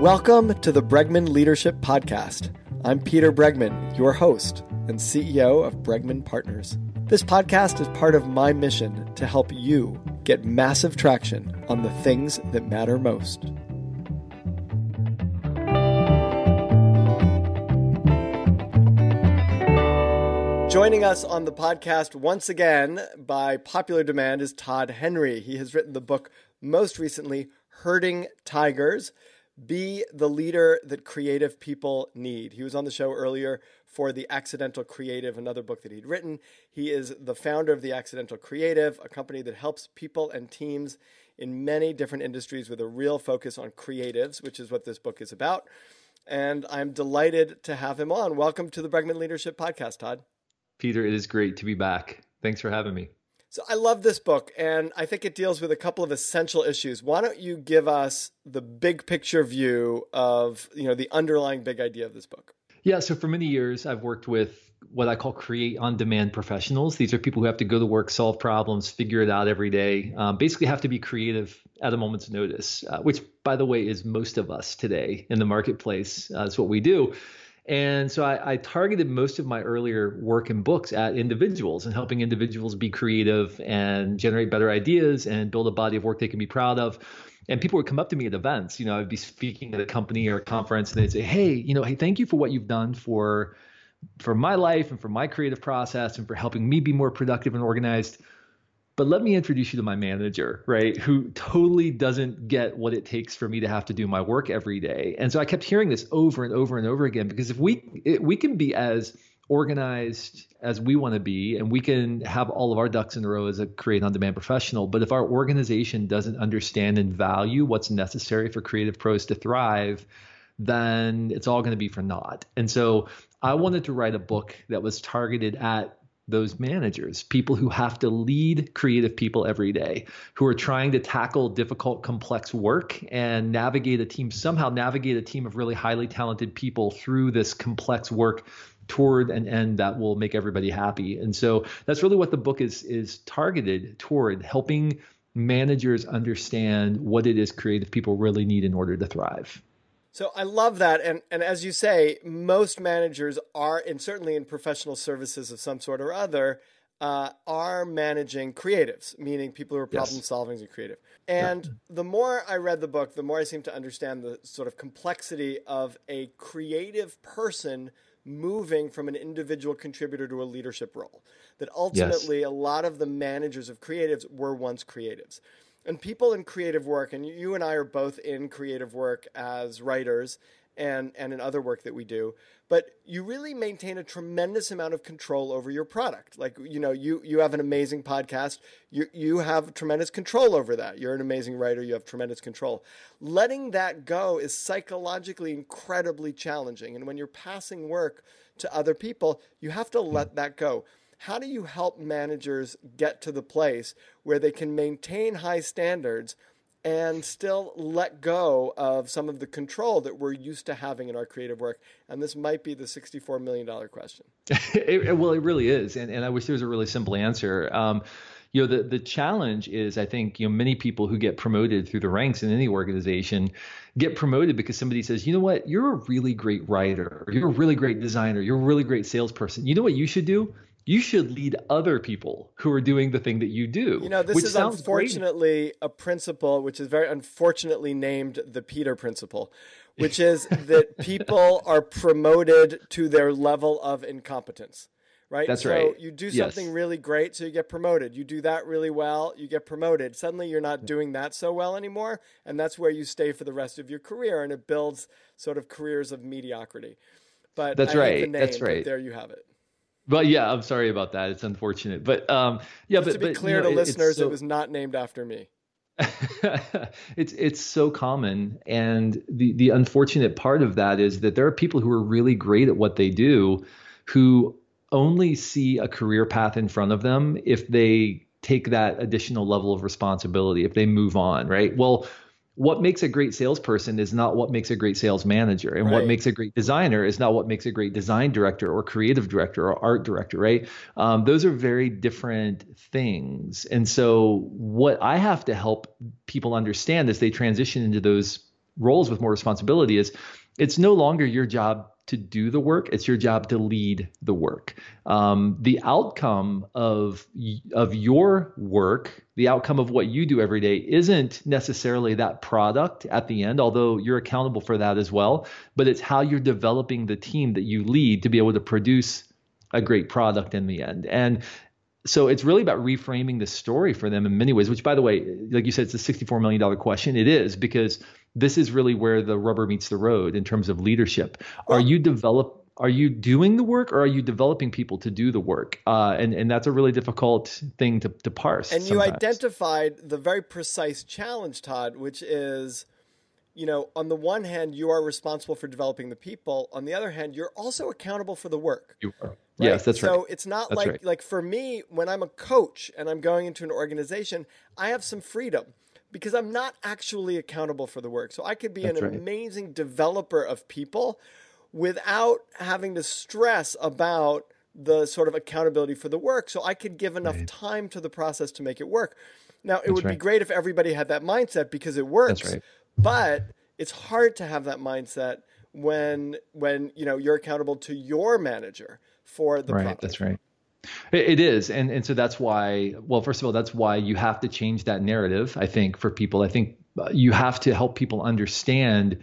Welcome to the Bregman Leadership Podcast. I'm Peter Bregman, your host and CEO of Bregman Partners. This podcast is part of my mission to help you get massive traction on the things that matter most. Joining us on the podcast once again by popular demand is Todd Henry. He has written the book most recently, Herding Tigers be the leader that creative people need. He was on the show earlier for The Accidental Creative, another book that he'd written. He is the founder of The Accidental Creative, a company that helps people and teams in many different industries with a real focus on creatives, which is what this book is about. And I'm delighted to have him on. Welcome to the Bregman Leadership Podcast, Todd. Peter, it is great to be back. Thanks for having me. So I love this book, and I think it deals with a couple of essential issues. Why don't you give us the big picture view of you know the underlying big idea of this book? Yeah, so for many years I've worked with what I call create on demand professionals. These are people who have to go to work, solve problems, figure it out every day, um, basically have to be creative at a moment's notice, uh, which, by the way, is most of us today in the marketplace. Uh, that's what we do. And so I, I, targeted most of my earlier work and books at individuals and helping individuals be creative and generate better ideas and build a body of work they can be proud of. And people would come up to me at events. You know, I'd be speaking at a company or a conference, and they'd say, "Hey, you know, hey, thank you for what you've done for for my life and for my creative process and for helping me be more productive and organized." But let me introduce you to my manager, right? Who totally doesn't get what it takes for me to have to do my work every day. And so I kept hearing this over and over and over again because if we it, we can be as organized as we want to be and we can have all of our ducks in a row as a create on demand professional but if our organization doesn't understand and value what's necessary for creative pros to thrive then it's all going to be for naught and so i wanted to write a book that was targeted at those managers, people who have to lead creative people every day, who are trying to tackle difficult, complex work and navigate a team, somehow navigate a team of really highly talented people through this complex work toward an end that will make everybody happy. And so that's really what the book is is targeted toward helping managers understand what it is creative people really need in order to thrive. So I love that, and and as you say, most managers are, and certainly in professional services of some sort or other, uh, are managing creatives, meaning people who are problem yes. solving and creative. And yeah. the more I read the book, the more I seem to understand the sort of complexity of a creative person moving from an individual contributor to a leadership role. That ultimately, yes. a lot of the managers of creatives were once creatives and people in creative work, and you and I are both in creative work as writers and, and in other work that we do, but you really maintain a tremendous amount of control over your product. Like, you know, you, you have an amazing podcast, you, you have tremendous control over that. You're an amazing writer, you have tremendous control. Letting that go is psychologically incredibly challenging. And when you're passing work to other people, you have to let that go how do you help managers get to the place where they can maintain high standards and still let go of some of the control that we're used to having in our creative work? And this might be the $64 million question. it, well, it really is. And, and I wish there was a really simple answer. Um, you know, the, the challenge is, I think, you know, many people who get promoted through the ranks in any organization get promoted because somebody says, you know what, you're a really great writer, you're a really great designer, you're a really great salesperson. You know what you should do? You should lead other people who are doing the thing that you do. You know, this is unfortunately great. a principle which is very unfortunately named the Peter principle, which is that people are promoted to their level of incompetence. Right? That's so right. you do something yes. really great, so you get promoted. You do that really well, you get promoted. Suddenly you're not mm. doing that so well anymore, and that's where you stay for the rest of your career, and it builds sort of careers of mediocrity. But that's I right. Name, that's right. There you have it. But yeah, I'm sorry about that. It's unfortunate. But um, yeah, Just but to be but, clear you know, to it, listeners, so, it was not named after me. it's it's so common, and the the unfortunate part of that is that there are people who are really great at what they do, who only see a career path in front of them if they take that additional level of responsibility, if they move on, right? Well, what makes a great salesperson is not what makes a great sales manager and right. what makes a great designer is not what makes a great design director or creative director or art director right um, those are very different things and so what i have to help people understand as they transition into those roles with more responsibility is it's no longer your job to do the work it's your job to lead the work. Um, the outcome of of your work the outcome of what you do every day isn't necessarily that product at the end although you're accountable for that as well but it's how you're developing the team that you lead to be able to produce a great product in the end. And so it's really about reframing the story for them in many ways which by the way like you said it's a 64 million dollar question it is because this is really where the rubber meets the road in terms of leadership. Are you develop are you doing the work or are you developing people to do the work? Uh, and and that's a really difficult thing to, to parse. And sometimes. you identified the very precise challenge, Todd, which is, you know, on the one hand, you are responsible for developing the people. On the other hand, you're also accountable for the work. You are. Right? Yes, that's right. So it's not that's like right. like for me when I'm a coach and I'm going into an organization, I have some freedom because I'm not actually accountable for the work. So I could be That's an right. amazing developer of people without having to stress about the sort of accountability for the work. So I could give enough right. time to the process to make it work. Now, it That's would be great if everybody had that mindset because it works. But it's hard to have that mindset when when you know you're accountable to your manager for the right. product. That's right. It is, and and so that's why. Well, first of all, that's why you have to change that narrative. I think for people, I think uh, you have to help people understand.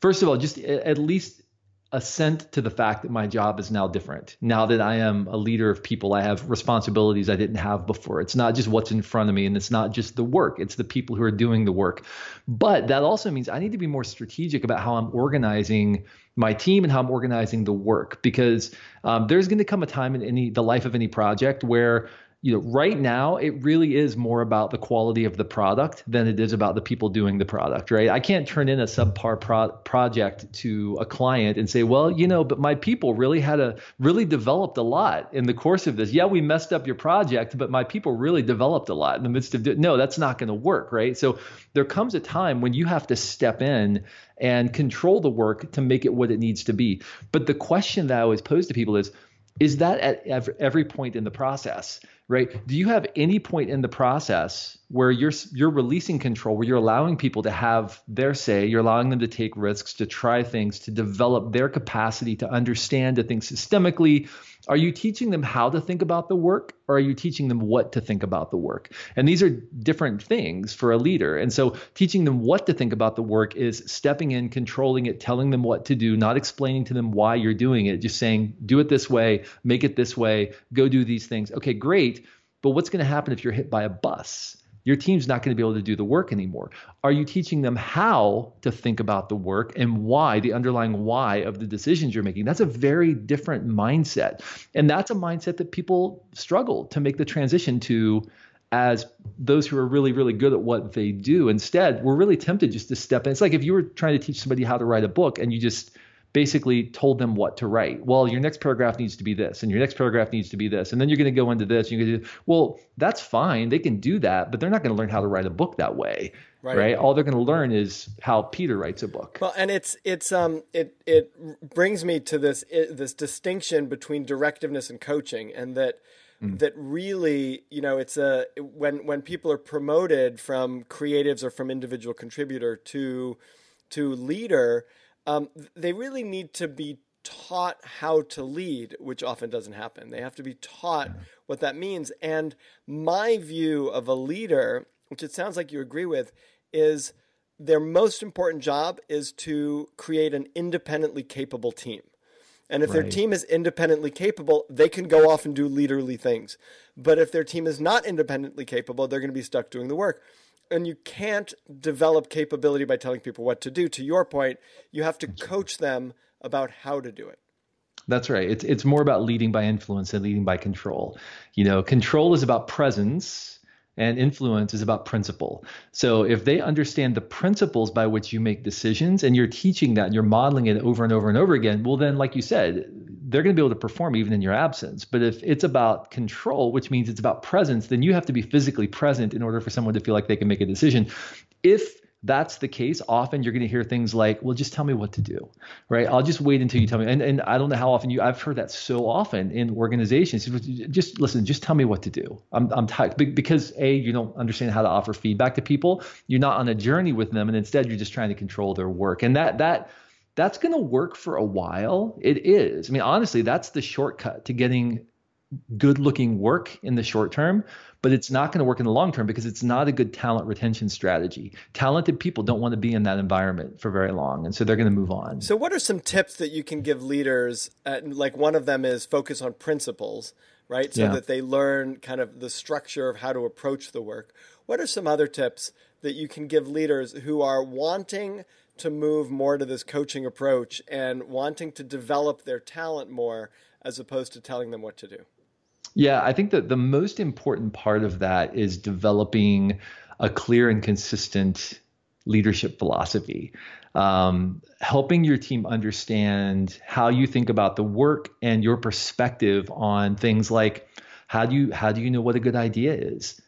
First of all, just at least assent to the fact that my job is now different. Now that I am a leader of people, I have responsibilities I didn't have before. It's not just what's in front of me and it's not just the work, it's the people who are doing the work. But that also means I need to be more strategic about how I'm organizing my team and how I'm organizing the work because um, there's going to come a time in any the life of any project where you know right now it really is more about the quality of the product than it is about the people doing the product right? I can't turn in a subpar pro- project to a client and say well you know but my people really had a really developed a lot in the course of this. Yeah we messed up your project but my people really developed a lot in the midst of no that's not going to work right? So there comes a time when you have to step in and control the work to make it what it needs to be. But the question that i always pose to people is is that at every point in the process right? Do you have any point in the process where you're you're releasing control where you're allowing people to have their say you're allowing them to take risks to try things to develop their capacity to understand to think systemically are you teaching them how to think about the work or are you teaching them what to think about the work? And these are different things for a leader. And so teaching them what to think about the work is stepping in, controlling it, telling them what to do, not explaining to them why you're doing it, just saying, do it this way, make it this way, go do these things. Okay, great. But what's going to happen if you're hit by a bus? Your team's not going to be able to do the work anymore. Are you teaching them how to think about the work and why, the underlying why of the decisions you're making? That's a very different mindset. And that's a mindset that people struggle to make the transition to as those who are really, really good at what they do. Instead, we're really tempted just to step in. It's like if you were trying to teach somebody how to write a book and you just basically told them what to write. Well, your next paragraph needs to be this, and your next paragraph needs to be this, and then you're going to go into this. You're going to do well. That's fine. They can do that, but they're not going to learn how to write a book that way, right? right? All they're going to learn is how Peter writes a book. Well, and it's it's um it it brings me to this it, this distinction between directiveness and coaching, and that. Mm. That really, you know, it's a when when people are promoted from creatives or from individual contributor to to leader, um, they really need to be taught how to lead, which often doesn't happen. They have to be taught what that means. And my view of a leader, which it sounds like you agree with, is their most important job is to create an independently capable team. And if right. their team is independently capable, they can go off and do leaderly things. But if their team is not independently capable, they're going to be stuck doing the work and you can't develop capability by telling people what to do. To your point, you have to coach them about how to do it. That's right. It's it's more about leading by influence than leading by control. You know, control is about presence and influence is about principle. So if they understand the principles by which you make decisions and you're teaching that and you're modeling it over and over and over again, well, then, like you said, they're going to be able to perform even in your absence. But if it's about control, which means it's about presence, then you have to be physically present in order for someone to feel like they can make a decision. If that's the case, often you're going to hear things like, "Well, just tell me what to do," right? I'll just wait until you tell me. And and I don't know how often you I've heard that so often in organizations. Just listen, just tell me what to do. I'm I'm tired because a you don't understand how to offer feedback to people. You're not on a journey with them, and instead you're just trying to control their work. And that that that's going to work for a while. It is. I mean, honestly, that's the shortcut to getting good looking work in the short term, but it's not going to work in the long term because it's not a good talent retention strategy. Talented people don't want to be in that environment for very long, and so they're going to move on. So, what are some tips that you can give leaders? At, like one of them is focus on principles, right? So yeah. that they learn kind of the structure of how to approach the work. What are some other tips that you can give leaders who are wanting to move more to this coaching approach and wanting to develop their talent more as opposed to telling them what to do? Yeah, I think that the most important part of that is developing a clear and consistent leadership philosophy. Um, helping your team understand how you think about the work and your perspective on things like how do you how do you know what a good idea is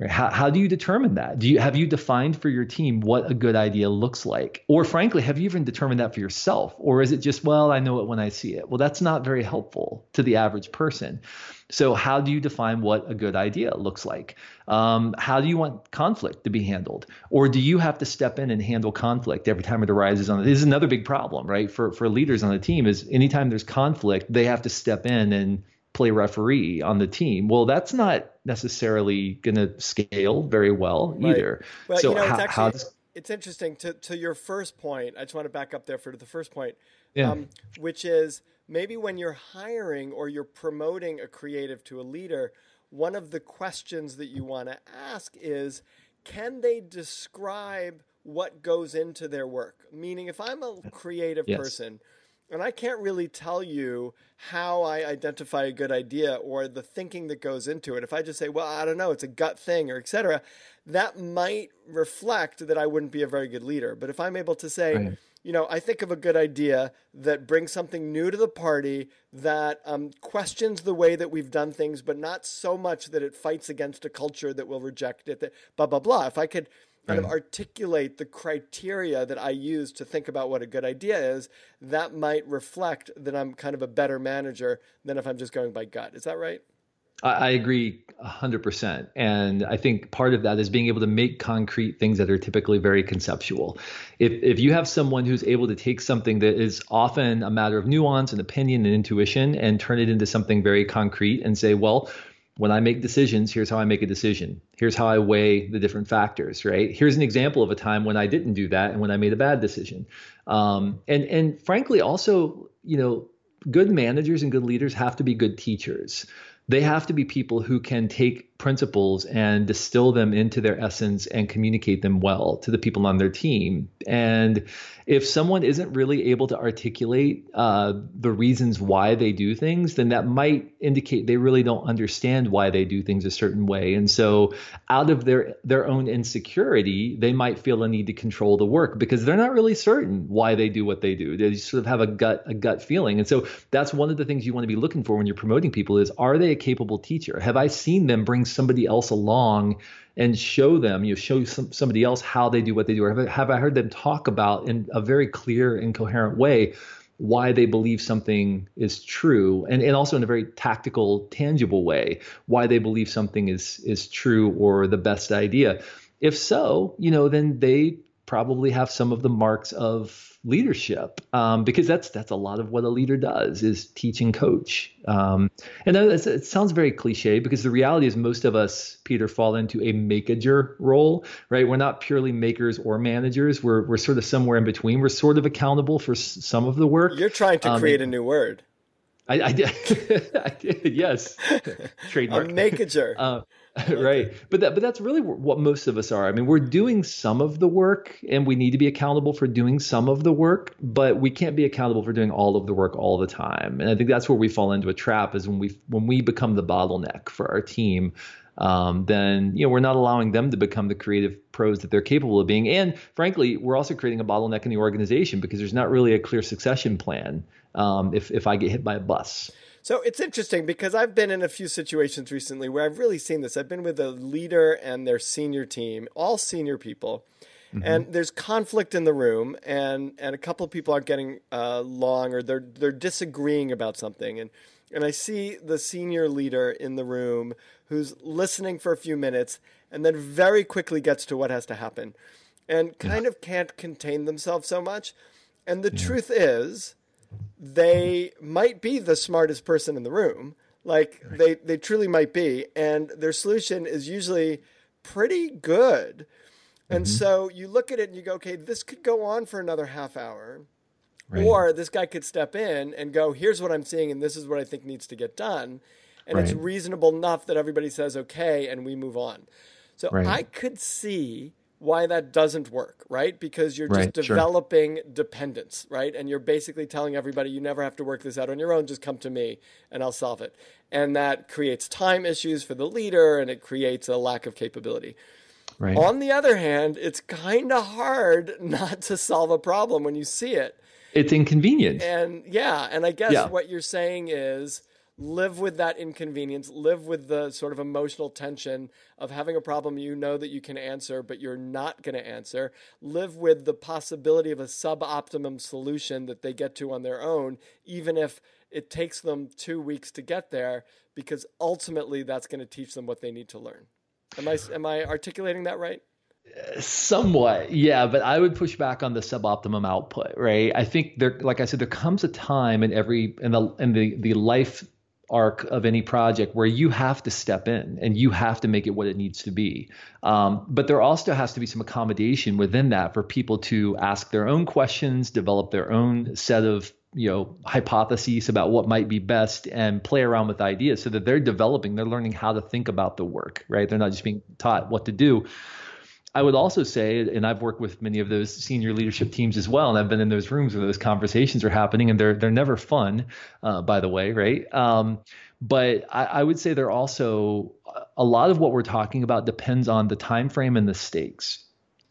Right? How, how do you determine that? Do you have you defined for your team what a good idea looks like? Or frankly, have you even determined that for yourself? Or is it just, well, I know it when I see it? Well, that's not very helpful to the average person. So, how do you define what a good idea looks like? Um, how do you want conflict to be handled? Or do you have to step in and handle conflict every time it arises on it? This is another big problem, right? For for leaders on the team is anytime there's conflict, they have to step in and play referee on the team. Well, that's not necessarily going to scale very well right. either. Well, so you know, how, actually, how does... it's interesting to to your first point. I just want to back up there for the first point, yeah. um, which is maybe when you're hiring or you're promoting a creative to a leader, one of the questions that you want to ask is, can they describe what goes into their work? Meaning, if I'm a creative yes. person and I can't really tell you how I identify a good idea or the thinking that goes into it. If I just say, well, I don't know, it's a gut thing or etc., that might reflect that I wouldn't be a very good leader. But if I'm able to say, right. You know, I think of a good idea that brings something new to the party, that um, questions the way that we've done things, but not so much that it fights against a culture that will reject it, that blah, blah, blah. If I could kind of articulate the criteria that I use to think about what a good idea is, that might reflect that I'm kind of a better manager than if I'm just going by gut. Is that right? I agree 100%. And I think part of that is being able to make concrete things that are typically very conceptual. If, if you have someone who's able to take something that is often a matter of nuance and opinion and intuition and turn it into something very concrete and say, well, when I make decisions, here's how I make a decision. Here's how I weigh the different factors, right? Here's an example of a time when I didn't do that and when I made a bad decision. Um, and and frankly, also, you know, good managers and good leaders have to be good teachers. They have to be people who can take principles and distill them into their essence and communicate them well to the people on their team. And if someone isn't really able to articulate uh, the reasons why they do things, then that might indicate they really don't understand why they do things a certain way. And so, out of their their own insecurity, they might feel a need to control the work because they're not really certain why they do what they do. They sort of have a gut a gut feeling. And so, that's one of the things you want to be looking for when you're promoting people is are they a capable teacher? Have I seen them bring somebody else along and show them, you know, show some, somebody else how they do what they do, or have, have I heard them talk about in a very clear and coherent way why they believe something is true, and, and also in a very tactical, tangible way why they believe something is is true or the best idea. If so, you know, then they probably have some of the marks of leadership um, because that's that's a lot of what a leader does is teach and coach um, and it sounds very cliche because the reality is most of us peter fall into a makeager role right we're not purely makers or managers we're, we're sort of somewhere in between we're sort of accountable for s- some of the work you're trying to um, create a new word I, I, did. I did. Yes. Trademark. A makeager. Uh, right. But that but that's really what most of us are. I mean we're doing some of the work and we need to be accountable for doing some of the work but we can't be accountable for doing all of the work all the time. And i think that's where we fall into a trap is when we when we become the bottleneck for our team um, then you know we're not allowing them to become the creative pros that they're capable of being. And frankly we're also creating a bottleneck in the organization because there's not really a clear succession plan um, if if i get hit by a bus so it's interesting because I've been in a few situations recently where I've really seen this. I've been with a leader and their senior team, all senior people. Mm-hmm. And there's conflict in the room, and, and a couple of people aren't getting uh, along, or they're they're disagreeing about something, and and I see the senior leader in the room who's listening for a few minutes, and then very quickly gets to what has to happen, and kind yeah. of can't contain themselves so much. And the yeah. truth is, they might be the smartest person in the room, like they they truly might be, and their solution is usually pretty good and mm-hmm. so you look at it and you go, okay, this could go on for another half hour. Right. Or this guy could step in and go, here's what I'm seeing, and this is what I think needs to get done. And right. it's reasonable enough that everybody says, okay, and we move on. So right. I could see why that doesn't work, right? Because you're just developing sure. dependence, right? And you're basically telling everybody you never have to work this out on your own, just come to me and I'll solve it. And that creates time issues for the leader and it creates a lack of capability. Right. On the other hand, it's kind of hard not to solve a problem when you see it. It's inconvenient. And yeah, and I guess yeah. what you're saying is live with that inconvenience, live with the sort of emotional tension of having a problem you know that you can answer, but you're not going to answer. Live with the possibility of a suboptimum solution that they get to on their own, even if it takes them two weeks to get there, because ultimately that's going to teach them what they need to learn. Am I am I articulating that right? Uh, somewhat, yeah, but I would push back on the suboptimum output, right? I think there, like I said, there comes a time in every in the in the the life arc of any project where you have to step in and you have to make it what it needs to be. Um, but there also has to be some accommodation within that for people to ask their own questions, develop their own set of you know hypotheses about what might be best and play around with ideas so that they're developing they're learning how to think about the work right they're not just being taught what to do i would also say and i've worked with many of those senior leadership teams as well and i've been in those rooms where those conversations are happening and they're they're never fun uh, by the way right? Um, but I, I would say they're also a lot of what we're talking about depends on the time frame and the stakes.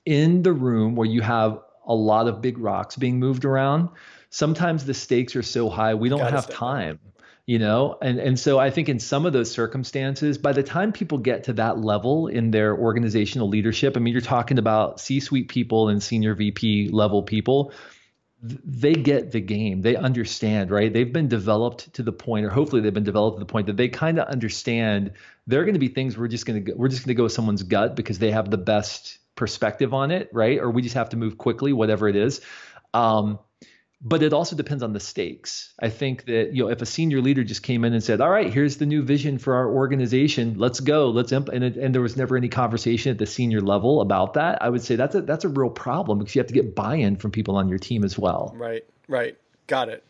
In the room where you have a lot of big rocks being moved around sometimes the stakes are so high we don't have time you know? And and so i think in some of those circumstances by the time people get to that level in their organizational leadership i mean you're talking about c-suite people and senior vp level people they get the game. They understand right? They've been developed to the point or hopefully they've been developed to the point that they kind of understand there are going to be things we're just going to we're just going to go with someone's gut because they have the best perspective on it right? Or we just have to move quickly whatever it is. Um, but it also depends on the stakes. I think that you know if a senior leader just came in and said, "All right, here's the new vision for our organization. Let's go. Let's imp-, and it, and there was never any conversation at the senior level about that. I would say that's a that's a real problem because you have to get buy-in from people on your team as well. Right. Right. Got it.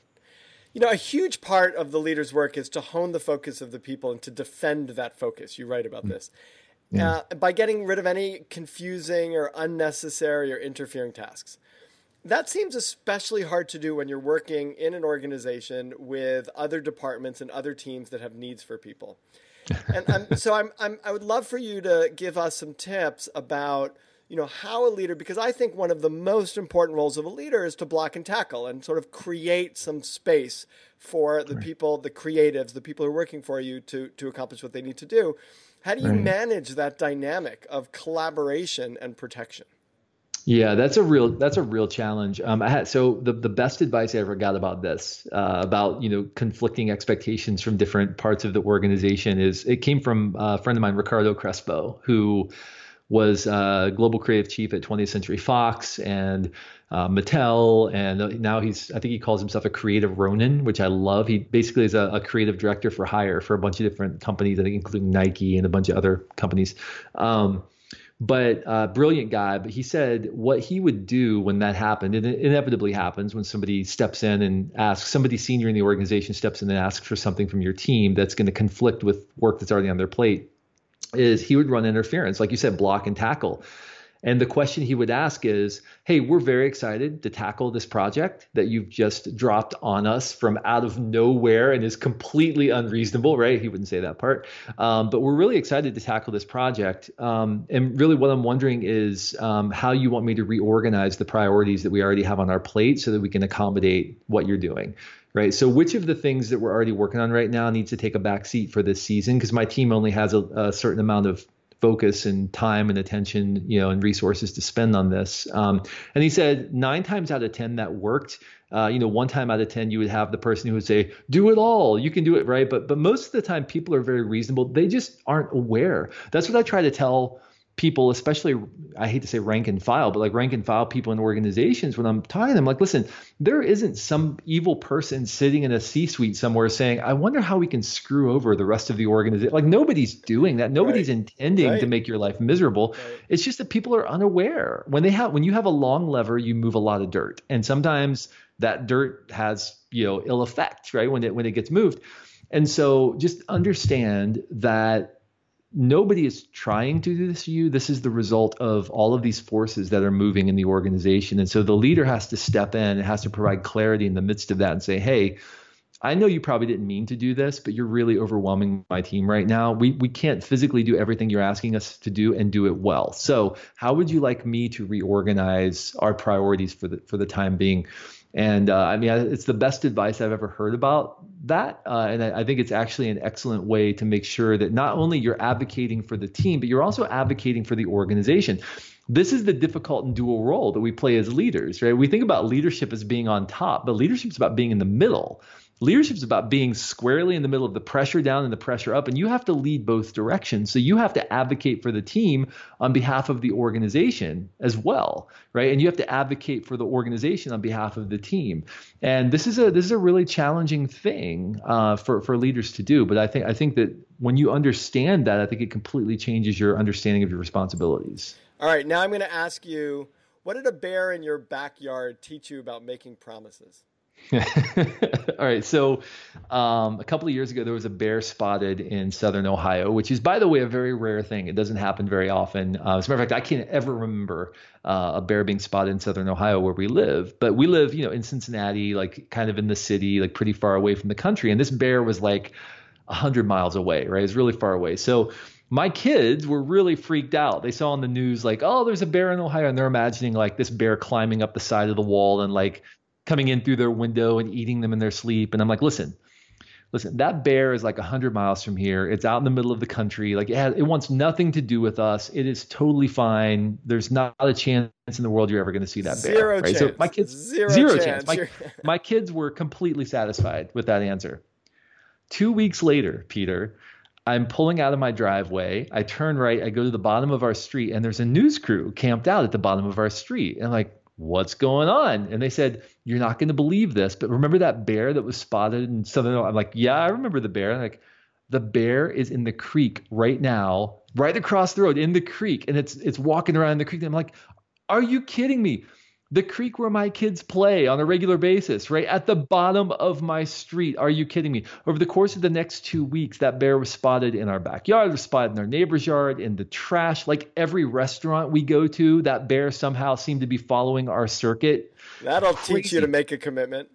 You know, a huge part of the leader's work is to hone the focus of the people and to defend that focus. You write about mm. this. Yeah. Uh, by getting rid of any confusing or unnecessary or interfering tasks that seems especially hard to do when you're working in an organization with other departments and other teams that have needs for people. and I'm, so I'm, I'm, I would love for you to give us some tips about you know how a leader because i think one of the most important roles of a leader is to block and tackle and sort of create some space for the right. people the creatives the people who are working for you to to accomplish what they need to do how do you right. manage that dynamic of collaboration and protection yeah, that's a real that's a real challenge. Um, I had so the the best advice I ever got about this uh, about you know conflicting expectations from different parts of the organization is it came from a friend of mine, Ricardo Crespo, who was uh, global creative chief at 20th Century Fox and uh, Mattel, and now he's I think he calls himself a creative Ronin, which I love. He basically is a, a creative director for hire for a bunch of different companies, I think including Nike and a bunch of other companies. Um, but uh, brilliant guy. But he said what he would do when that happened, and it inevitably happens when somebody steps in and asks, somebody senior in the organization steps in and asks for something from your team that's going to conflict with work that's already on their plate, is he would run interference, like you said, block and tackle. And the question he would ask is, Hey, we're very excited to tackle this project that you've just dropped on us from out of nowhere and is completely unreasonable, right? He wouldn't say that part. Um, but we're really excited to tackle this project. Um, and really, what I'm wondering is um, how you want me to reorganize the priorities that we already have on our plate so that we can accommodate what you're doing right? So which of the things that we're already working on right now needs to take a back seat for this season? Because my team only has a, a, certain amount of focus and time and attention, you know, and resources to spend on this. Um, and he said nine times out of ten that worked. Uh, you know, one time out of ten you would have the person who would say, "Do it all, you can do it," right? But but most of the time people are very reasonable. They just aren't aware. That's what I try to tell people, especially I hate to say rank and file, but like rank and file people in organizations, when I'm talking to them, like, listen, there isn't some evil person sitting in a C-suite somewhere saying, I wonder how we can screw over the rest of the organization. Like nobody's doing that. Nobody's right. intending right. to make your life miserable. Right. It's just that people are unaware. When they have when you have a long lever, you move a lot of dirt. And sometimes that dirt has, you know, ill effect, right? When it when it gets moved. And so just understand that nobody is trying to do this to you. This is the result of all of these forces that are moving in the organization. And so the leader has to step in and has to provide clarity in the midst of that and say, hey, I know you probably didn't mean to do this, but you're really overwhelming my team right now. We we can't physically do everything you're asking us to do and do it well. So, how would you like me to reorganize our priorities for the for the time being? And uh, I mean, it's the best advice I've ever heard about that. Uh, and I, I, think it's actually an excellent way to make sure that not only you're advocating for the team, but you're also advocating for the organization. This is the difficult and dual role that we play as leaders, right? We think about leadership as being on top, but leadership is about being in the middle. Leadership is about being squarely in the middle of the pressure down and the pressure up, and you have to lead both directions. So you have to advocate for the team on behalf of the organization as well, right? And you have to advocate for the organization on behalf of the team. And this is a this is a really challenging thing uh, for for leaders to do. But I think I think that when you understand that, I think it completely changes your understanding of your responsibilities. All right, now I'm going to ask you, what did a bear in your backyard teach you about making promises? All right. So, um, a couple of years ago, there was a bear spotted in southern Ohio, which is, by the way, a very rare thing. It doesn't happen very often. Uh, as a matter of fact, I can't ever remember uh, a bear being spotted in southern Ohio where we live. But we live, you know, in Cincinnati, like kind of in the city, like pretty far away from the country. And this bear was like 100 miles away, right? It's really far away. So, my kids were really freaked out. They saw on the news like, oh, there's a bear in Ohio, and they're imagining like this bear climbing up the side of the wall and like coming in through their window and eating them in their sleep. And I'm like, listen, listen, that bear is like 100 miles from here. It's out in the middle of the country. Like it, has, it wants nothing to do with us. It is totally fine. There's not a chance in the world you're ever going to see that bear. Zero right? chance. So my kids, zero, zero chance. chance. My, my kids were completely satisfied with that answer. Two weeks later, Peter, I'm pulling out of my driveway. I turn right. I go to the bottom of our street, and there's a news crew camped out at the bottom of our street. And like, what's going on? And they said, you're not going to believe this, but remember that bear that was spotted in Southern? I'm like, yeah, I remember the bear. I'm like, the bear is in the creek right now, right across the road in the creek, and it's it's walking around in the creek. And I'm like, are you kidding me? The creek where my kids play on a regular basis, right at the bottom of my street. Are you kidding me? Over the course of the next two weeks, that bear was spotted in our backyard, was spotted in our neighbor's yard, in the trash. Like every restaurant we go to, that bear somehow seemed to be following our circuit. That'll Crazy. teach you to make a commitment.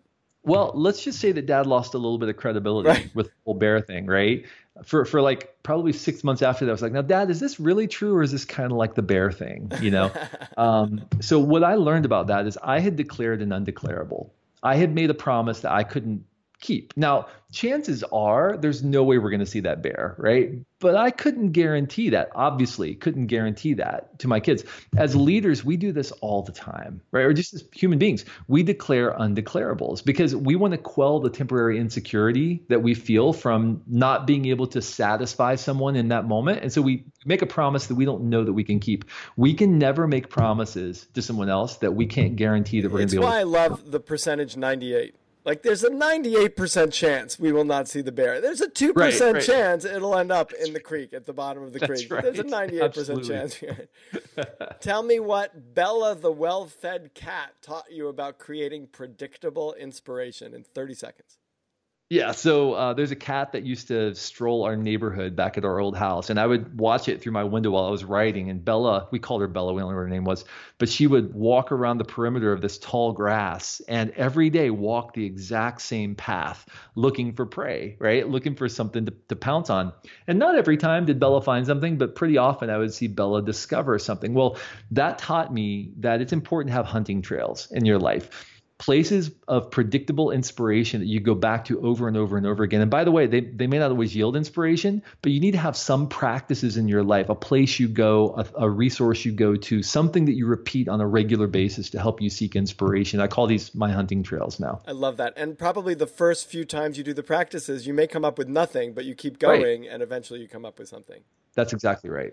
Well, let's just say that dad lost a little bit of credibility right. with the whole bear thing, right? For for like probably six months after that, I was like, now dad, is this really true or is this kind of like the bear thing? You know? um, so what I learned about that is I had declared an undeclarable. I had made a promise that I couldn't keep. Now, chances are there's no way we're going to see that bear, right? But I couldn't guarantee that. Obviously, couldn't guarantee that to my kids. As leaders, we do this all the time, right? Or just as human beings, we declare undeclarables because we want to quell the temporary insecurity that we feel from not being able to satisfy someone in that moment. And so we make a promise that we don't know that we can keep. We can never make promises to someone else that we can't guarantee that we're going to be able to. That's why I love the percentage 98 like there's a 98% chance we will not see the bear. There's a 2% right, right. chance it'll end up in the creek at the bottom of the That's creek. Right. There's a 98% Absolutely. chance. Tell me what Bella the well-fed cat taught you about creating predictable inspiration in 30 seconds. Yeah, so uh, there's a cat that used to stroll our neighborhood back at our old house, and I would watch it through my window while I was writing. And Bella, we called her Bella, we don't know what her name was, but she would walk around the perimeter of this tall grass and every day walk the exact same path, looking for prey, right? Looking for something to, to pounce on. And not every time did Bella find something, but pretty often I would see Bella discover something. Well, that taught me that it's important to have hunting trails in your life places of predictable inspiration that you go back to over and over and over again. And by the way, they, they may not always yield inspiration, but you need to have some practices in your life, a place you go, a, a resource you go to, something that you repeat on a regular basis to help you seek inspiration. I call these my hunting trails now. I love that. And probably the first few times you do the practices, you may come up with nothing, but you keep going right. and eventually you come up with something. That's exactly right.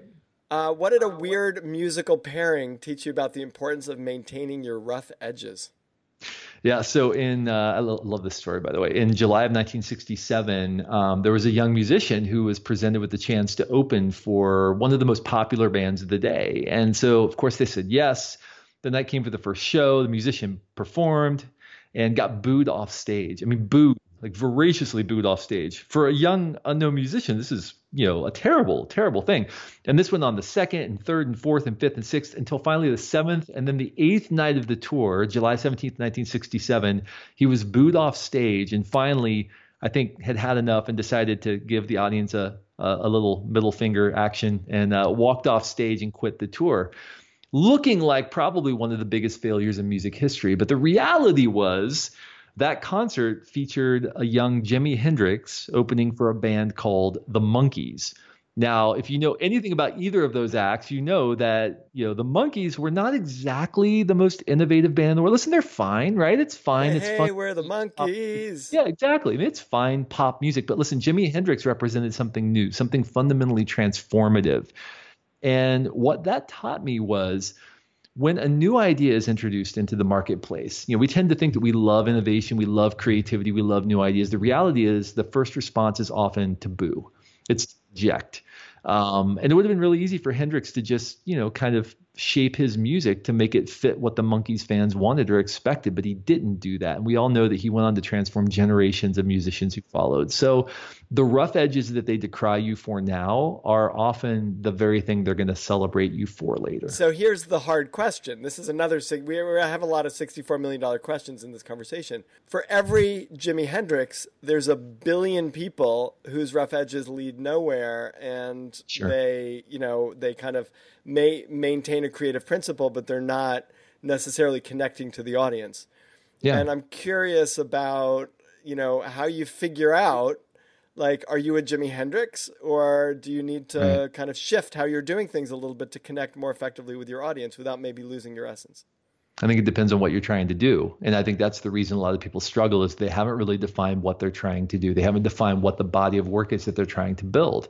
Uh, what did a weird musical pairing teach you about the importance of maintaining your rough edges? Yeah, so in uh, I lo- love this story by the way. In July of 1967, um, there was a young musician who was presented with the chance to open for one of the most popular bands of the day, and so of course they said yes. The night came for the first show. The musician performed and got booed off stage. I mean, booed like voraciously booed off stage. For a young unknown musician, this is you know a terrible, terrible thing. And this went on the second and third and fourth and fifth and sixth until finally the seventh and then the eighth night of the tour, July 17th, 1967, he was booed off stage and finally I think had had enough and decided to give the audience a a, little middle finger action and uh, walked off stage and quit the tour looking like probably one of the biggest failures in music history. But the reality was that concert featured a young Jimi Hendrix opening for a band called the Monkees. Now, if you know anything about either of those acts, you know that you know the Monkees were not exactly the most innovative band in the world. Listen, they're fine, right? It's fine. Hey, it's fun. we're the Monkees. Yeah, exactly. I mean, it's fine pop music, but listen, Jimi Hendrix represented something new, something fundamentally transformative. And what that taught me was when a new idea is introduced into the marketplace, you know, we tend to think that we love innovation, we love creativity, we love new ideas. The reality is the first response is often to boo. It's eject. Um, and it would have been really easy for Hendrix to just, you know, kind of shape his music to make it fit what the Monkees fans wanted or expected, but he didn't do that. And we all know that he went on to transform generations of musicians who followed. So the rough edges that they decry you for now are often the very thing they're going to celebrate you for later. So here's the hard question. This is another, we have a lot of $64 million questions in this conversation. For every Jimi Hendrix, there's a billion people whose rough edges lead nowhere and sure. they, you know, they kind of may maintain a creative principle, but they're not necessarily connecting to the audience. Yeah. And I'm curious about, you know, how you figure out like are you a Jimi Hendrix or do you need to right. kind of shift how you're doing things a little bit to connect more effectively with your audience without maybe losing your essence? I think it depends on what you're trying to do. And I think that's the reason a lot of people struggle is they haven't really defined what they're trying to do. They haven't defined what the body of work is that they're trying to build.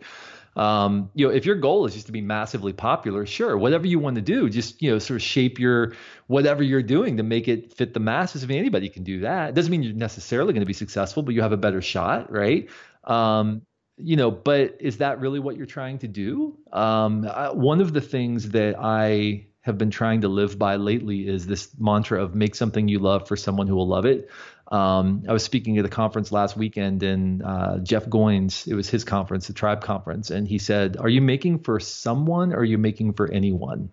Um, you know, if your goal is just to be massively popular, sure, whatever you want to do, just you know, sort of shape your whatever you're doing to make it fit the masses. I mean, anybody can do that. It doesn't mean you're necessarily going to be successful, but you have a better shot, right? Um, you know, but is that really what you're trying to do? Um, I, one of the things that I have been trying to live by lately is this mantra of make something you love for someone who will love it. Um, I was speaking at a conference last weekend, and uh, Jeff Goins, it was his conference, the Tribe Conference, and he said, "Are you making for someone, or are you making for anyone?"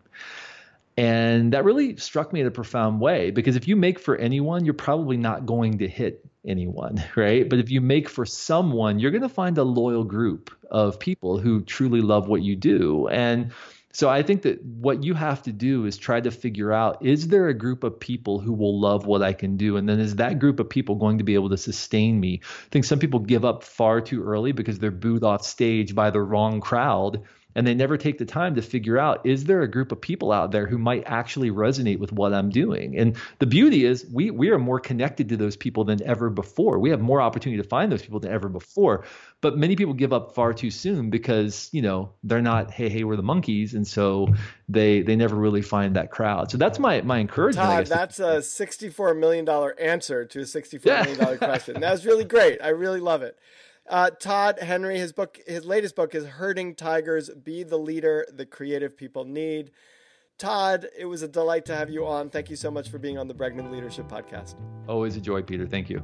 And that really struck me in a profound way because if you make for anyone, you're probably not going to hit anyone, right? But if you make for someone, you're going to find a loyal group of people who truly love what you do. And so I think that what you have to do is try to figure out is there a group of people who will love what I can do? And then is that group of people going to be able to sustain me? I think some people give up far too early because they're booed off stage by the wrong crowd and they never take the time to figure out is there a group of people out there who might actually resonate with what I'm doing? And the beauty is we we are more connected to those people than ever before. We have more opportunity to find those people than ever before. But many people give up far too soon because, you know, they're not, hey, hey, we're the Monkees And so they they never really find that crowd. So that's my my encouragement. Todd, that's a $64 million answer to a 64 yeah. million dollar question. That was really great. I really love it. Uh, Todd Henry, his book, his latest book is "Herding Tigers: Be the Leader the Creative People Need." Todd, it was a delight to have you on. Thank you so much for being on the Bregman Leadership Podcast. Always a joy, Peter. Thank you.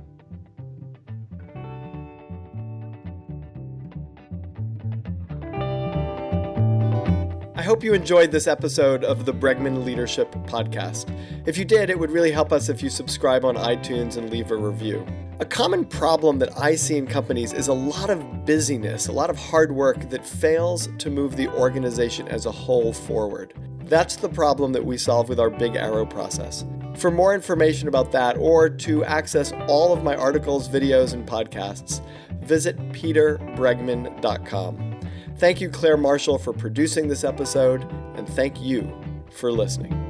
I hope you enjoyed this episode of the Bregman Leadership Podcast. If you did, it would really help us if you subscribe on iTunes and leave a review. A common problem that I see in companies is a lot of busyness, a lot of hard work that fails to move the organization as a whole forward. That's the problem that we solve with our Big Arrow process. For more information about that or to access all of my articles, videos, and podcasts, visit peterbregman.com. Thank you, Claire Marshall, for producing this episode, and thank you for listening.